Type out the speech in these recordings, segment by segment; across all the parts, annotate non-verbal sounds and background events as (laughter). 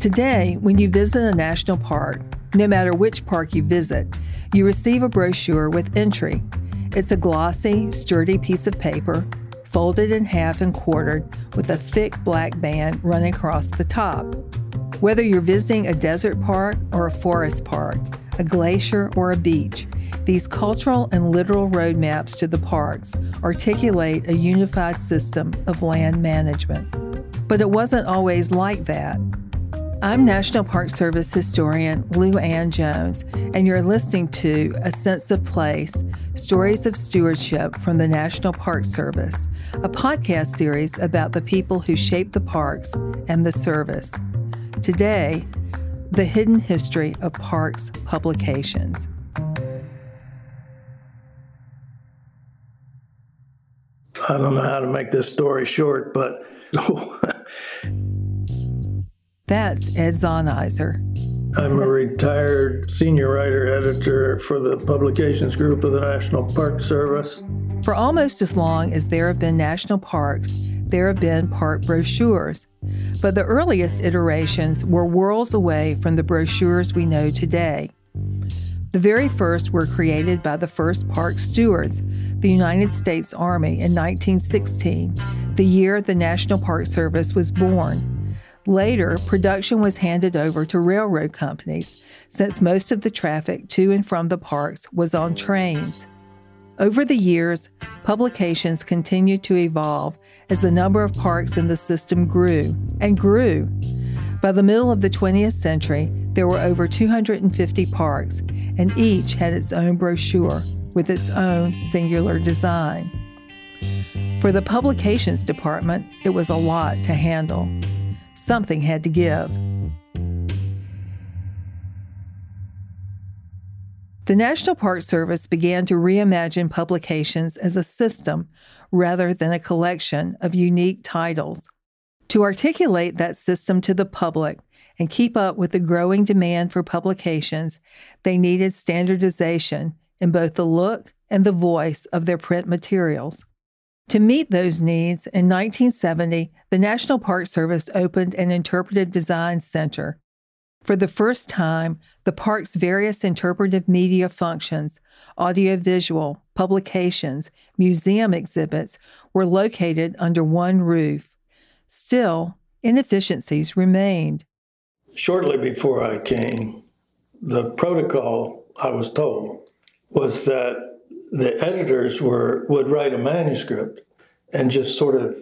Today, when you visit a national park, no matter which park you visit, you receive a brochure with entry. It's a glossy, sturdy piece of paper, folded in half and quartered, with a thick black band running across the top. Whether you're visiting a desert park or a forest park, a glacier or a beach, these cultural and literal roadmaps to the parks articulate a unified system of land management. But it wasn't always like that. I'm National Park Service historian Lu Ann Jones, and you're listening to A Sense of Place Stories of Stewardship from the National Park Service, a podcast series about the people who shape the parks and the service. Today, the hidden history of parks publications. I don't know how to make this story short, but (laughs) (laughs) that's Ed Zahniser. I'm a retired senior writer editor for the publications group of the National Park Service. For almost as long as there have been national parks, there have been park brochures. But the earliest iterations were worlds away from the brochures we know today. The very first were created by the first park stewards, the United States Army, in 1916, the year the National Park Service was born. Later, production was handed over to railroad companies, since most of the traffic to and from the parks was on trains. Over the years, publications continued to evolve as the number of parks in the system grew and grew. By the middle of the 20th century, there were over 250 parks, and each had its own brochure with its own singular design. For the publications department, it was a lot to handle. Something had to give. The National Park Service began to reimagine publications as a system rather than a collection of unique titles. To articulate that system to the public, and keep up with the growing demand for publications, they needed standardization in both the look and the voice of their print materials. To meet those needs, in 1970, the National Park Service opened an Interpretive Design Center. For the first time, the park's various interpretive media functions, audiovisual, publications, museum exhibits, were located under one roof. Still, inefficiencies remained shortly before I came, the protocol I was told was that the editors were would write a manuscript and just sort of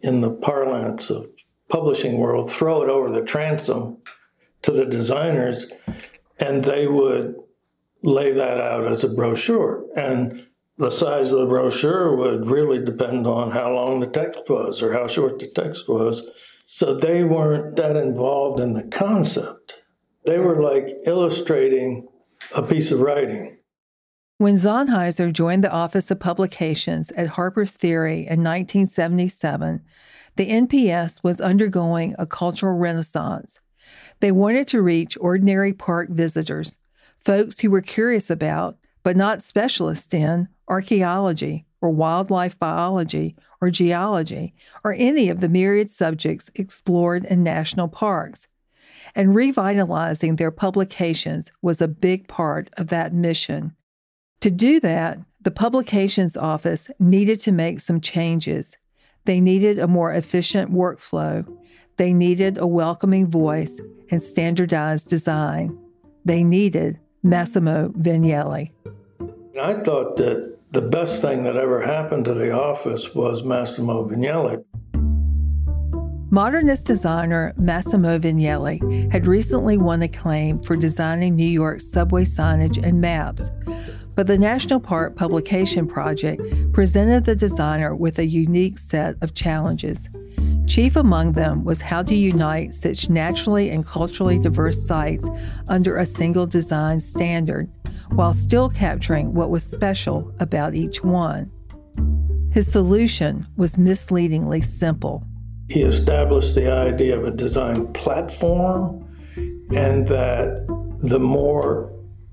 in the parlance of publishing world throw it over the transom to the designers and they would lay that out as a brochure and the size of the brochure would really depend on how long the text was or how short the text was so they weren't that involved in the concept. They were like illustrating a piece of writing. When Zahniser joined the Office of Publications at Harpers Ferry in 1977, the NPS was undergoing a cultural renaissance. They wanted to reach ordinary park visitors, folks who were curious about, but not specialists in, archaeology or wildlife biology or geology, or any of the myriad subjects explored in national parks. And revitalizing their publications was a big part of that mission. To do that, the Publications Office needed to make some changes. They needed a more efficient workflow. They needed a welcoming voice and standardized design. They needed Massimo Vignelli. I thought that the best thing that ever happened to the office was Massimo Vignelli. Modernist designer Massimo Vignelli had recently won acclaim for designing New York's subway signage and maps. But the National Park Publication Project presented the designer with a unique set of challenges. Chief among them was how to unite such naturally and culturally diverse sites under a single design standard while still capturing what was special about each one. His solution was misleadingly simple. He established the idea of a design platform, and that the more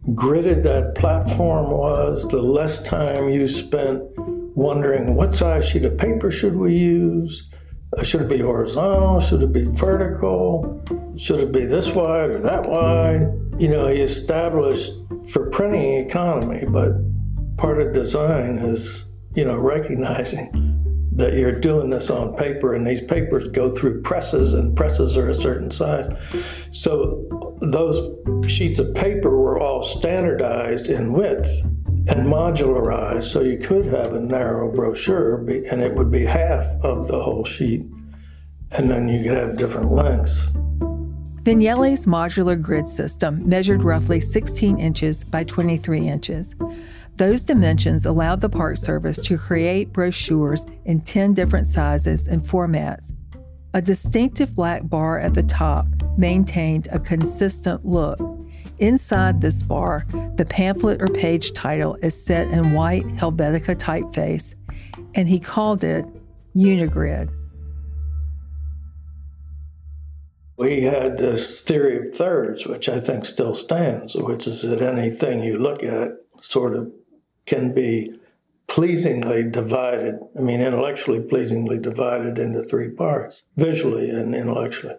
gridded that platform was, the less time you spent wondering what size sheet of paper should we use, uh, Should it be horizontal? Should it be vertical? Should it be this wide or that wide? You know, he established for printing economy, but part of design is, you know, recognizing that you're doing this on paper and these papers go through presses and presses are a certain size. So those sheets of paper were all standardized in width and modularized so you could have a narrow brochure and it would be half of the whole sheet and then you could have different lengths. Vignelli's modular grid system measured roughly 16 inches by 23 inches. Those dimensions allowed the Park Service to create brochures in 10 different sizes and formats. A distinctive black bar at the top maintained a consistent look. Inside this bar, the pamphlet or page title is set in white Helvetica typeface, and he called it Unigrid. We had this theory of thirds, which I think still stands, which is that anything you look at sort of can be pleasingly divided, I mean, intellectually pleasingly divided into three parts, visually and intellectually.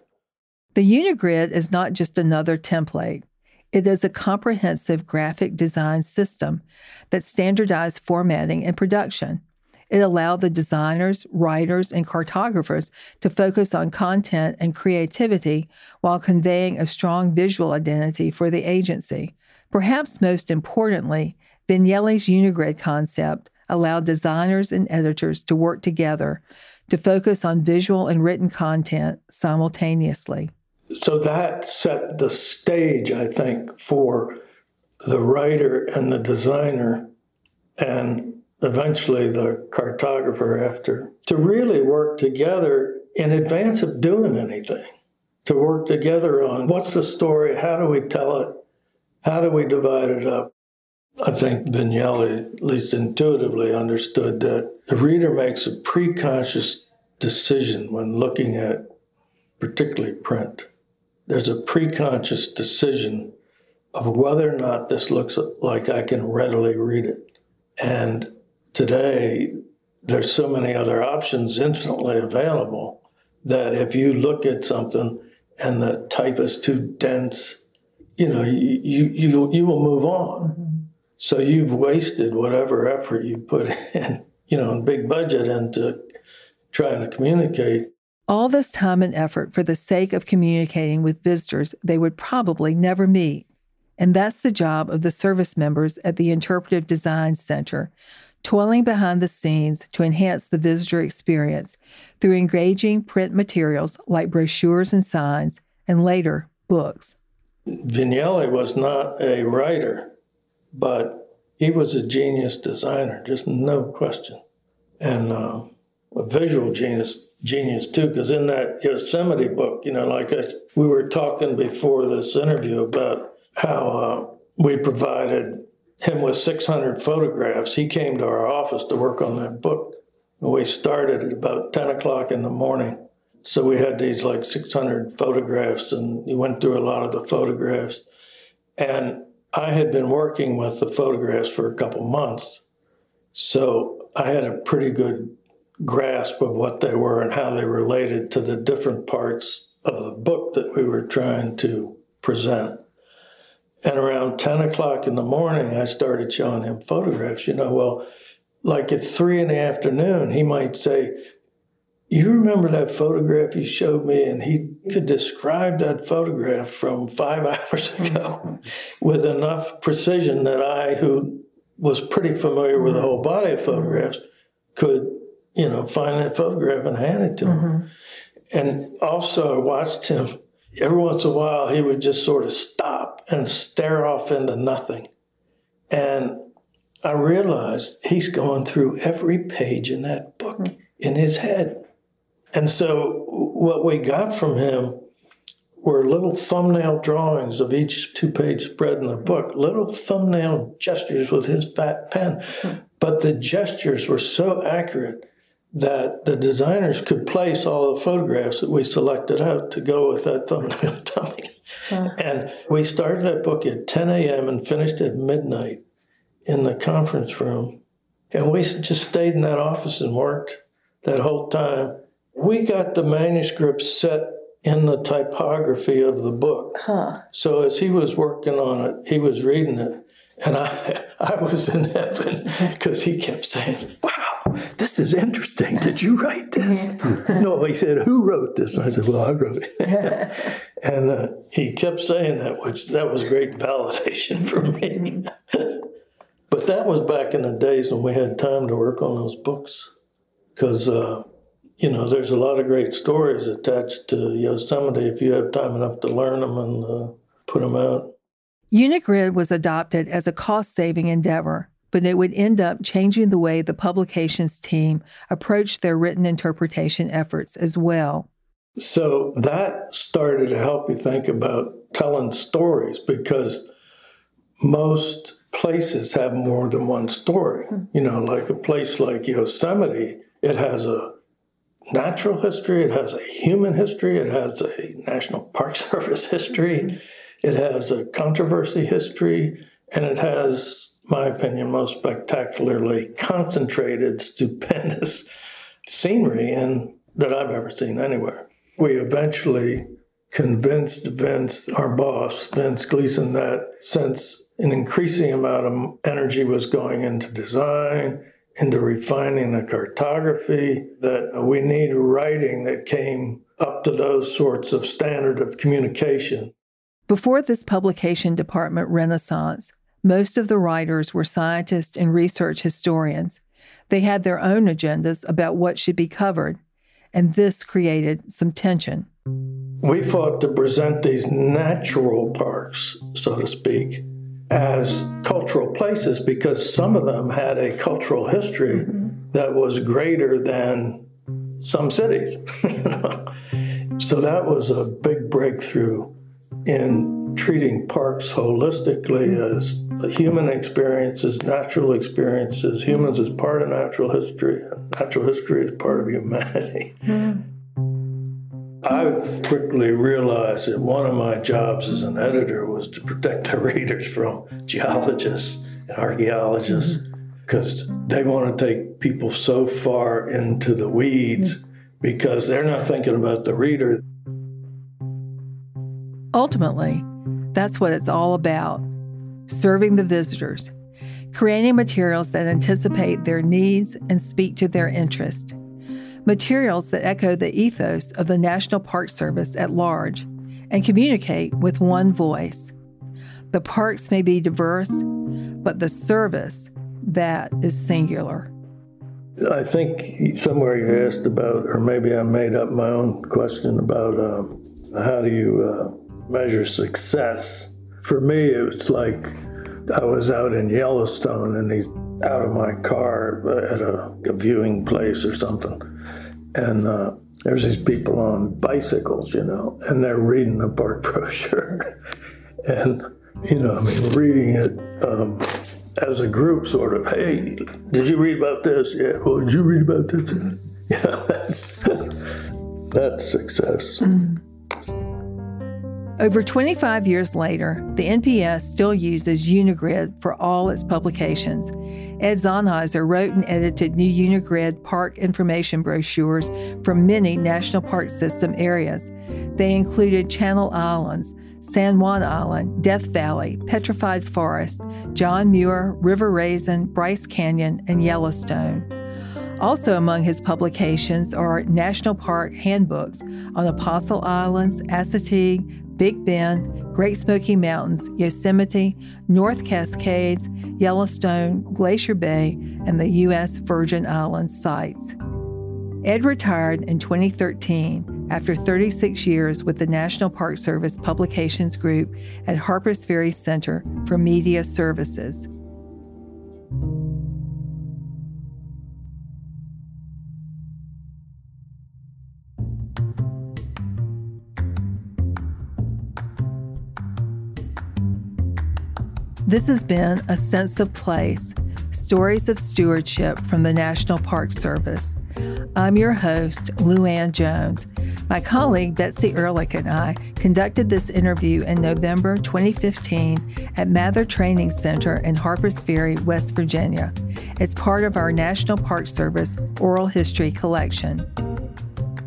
The Unigrid is not just another template. It is a comprehensive graphic design system that standardized formatting and production. It allowed the designers, writers, and cartographers to focus on content and creativity while conveying a strong visual identity for the agency. Perhaps most importantly, Vignelli's Unigrid concept allowed designers and editors to work together to focus on visual and written content simultaneously. So that set the stage, I think, for the writer and the designer and eventually the cartographer after to really work together in advance of doing anything, to work together on what's the story, how do we tell it, how do we divide it up. I think Vignelli, at least intuitively, understood that the reader makes a preconscious decision when looking at particularly print. There's a preconscious decision of whether or not this looks like I can readily read it. And today, there's so many other options instantly available that if you look at something and the type is too dense, you know, you, you, you, you will move on. Mm-hmm so you've wasted whatever effort you put (laughs) in, you know, big budget into trying to communicate. All this time and effort for the sake of communicating with visitors they would probably never meet. And that's the job of the service members at the Interpretive Design Center, toiling behind the scenes to enhance the visitor experience through engaging print materials like brochures and signs, and later, books. Vignelli was not a writer but he was a genius designer, just no question, and uh, a visual genius genius too. Because in that Yosemite book, you know, like I, we were talking before this interview about how uh, we provided him with 600 photographs. He came to our office to work on that book. And we started at about 10 o'clock in the morning. So we had these like 600 photographs, and he went through a lot of the photographs. And I had been working with the photographs for a couple months, so I had a pretty good grasp of what they were and how they related to the different parts of the book that we were trying to present. And around 10 o'clock in the morning, I started showing him photographs. You know, well, like at three in the afternoon, he might say, you remember that photograph you showed me, and he could describe that photograph from five (laughs) hours ago with enough precision that I, who was pretty familiar with the whole body of photographs, could, you know, find that photograph and hand it to him. Mm-hmm. And also, I watched him every once in a while, he would just sort of stop and stare off into nothing. And I realized he's going through every page in that book in his head. And so what we got from him were little thumbnail drawings of each two page spread in the book, little thumbnail gestures with his fat pen. But the gestures were so accurate that the designers could place all the photographs that we selected out to go with that thumbnail (laughs) dummy. And we started that book at 10 a.m. and finished at midnight in the conference room. And we just stayed in that office and worked that whole time We got the manuscript set in the typography of the book. Huh. So as he was working on it, he was reading it, and I (laughs) I was in heaven (laughs) because he kept saying, "Wow, this is interesting. Did you write this?" (laughs) no, he said, "Who wrote this?" And I said, "Well, I wrote it." (laughs) and uh, he kept saying that, which that was great validation (laughs) for me. but that was back in the days when we had time to work on those books, because. Uh, you know, there's a lot of great stories attached to Yosemite if you have time enough to learn them and uh, put them out. Unigrid was adopted as a cost saving endeavor, but it would end up changing the way the publications team approached their written interpretation efforts as well. So that started to help you think about telling stories because most places have more than one story. Hmm. You know, like a place like Yosemite, it has a natural history, it has a human history, it has a National Park (laughs) Service history, hmm. it has a controversy history, and it has, my opinion, most spectacularly concentrated, stupendous scenery that I've ever seen anywhere. We eventually convinced Vince, our boss, Vince Gleason, that since an increasing amount of energy was going into design, into refining the cartography, that we need writing that came up to those sorts of standard of communication. Before this publication department renaissance, most of the writers were scientists and research historians. They had their own agendas about what should be covered, and this created some tension. We fought to present these natural parks, so to speak, as cultural places because some of them had a cultural history mm-hmm. that was greater than some cities. (laughs) so that was a big breakthrough in treating parks holistically as human experiences, natural experiences, humans as part of natural history, natural history as part of humanity. Mm-hmm. I quickly realized that one of my jobs as an editor was to protect the readers from geologists and archaeologists because mm-hmm. they want to take people so far into the weeds mm-hmm. because they're not thinking about the reader. Ultimately, that's what it's all about serving the visitors, creating materials that anticipate their needs and speak to their interests materials that echo the ethos of the National Park Service at large and communicate with one voice. The parks may be diverse, but the service, that is singular. I think somewhere you asked about, or maybe I made up my own question about um, how do you uh, measure success. For me, it was like I was out in Yellowstone and he's out of my car at a, a viewing place or something and uh, there's these people on bicycles, you know, and they're reading the park (laughs) brochure. and, you know, I mean, reading it um, as a group, sort of, hey, did you read about this? Yeah, well, did you read about this? (laughs) Yeah, that's, (laughs) that's success. Mm-hmm. Over 25 years later, the NPS still uses Unigrid for all its publications. Ed Zahniser wrote and edited new Unigrid park information brochures for many National Park System areas. They included Channel Islands, San Juan Island, Death Valley, Petrified Forest, John Muir, River Raisin, Bryce Canyon, and Yellowstone. Also among his publications are national park handbooks on Apostle Islands, Assateague, Big Bend, Great Smoky Mountains, Yosemite, North Cascades, Yellowstone, Glacier Bay, and the U.S. Virgin Islands sites. Ed retired in 2013 after 36 years with the National Park Service Publications Group at Harpers Ferry Center for Media Services. This has been A Sense of Place Stories of Stewardship from the National Park Service. I'm your host, Lu Ann Jones. My colleague Betsy Ehrlich and I conducted this interview in November 2015 at Mather Training Center in Harpers Ferry, West Virginia. It's part of our National Park Service oral history collection.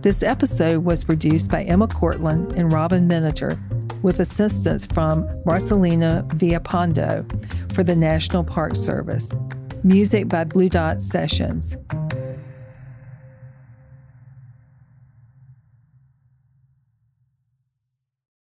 This episode was produced by Emma Cortland and Robin Miniter with assistance from Marcelina Villalpando for the National Park Service. Music by Blue Dot Sessions.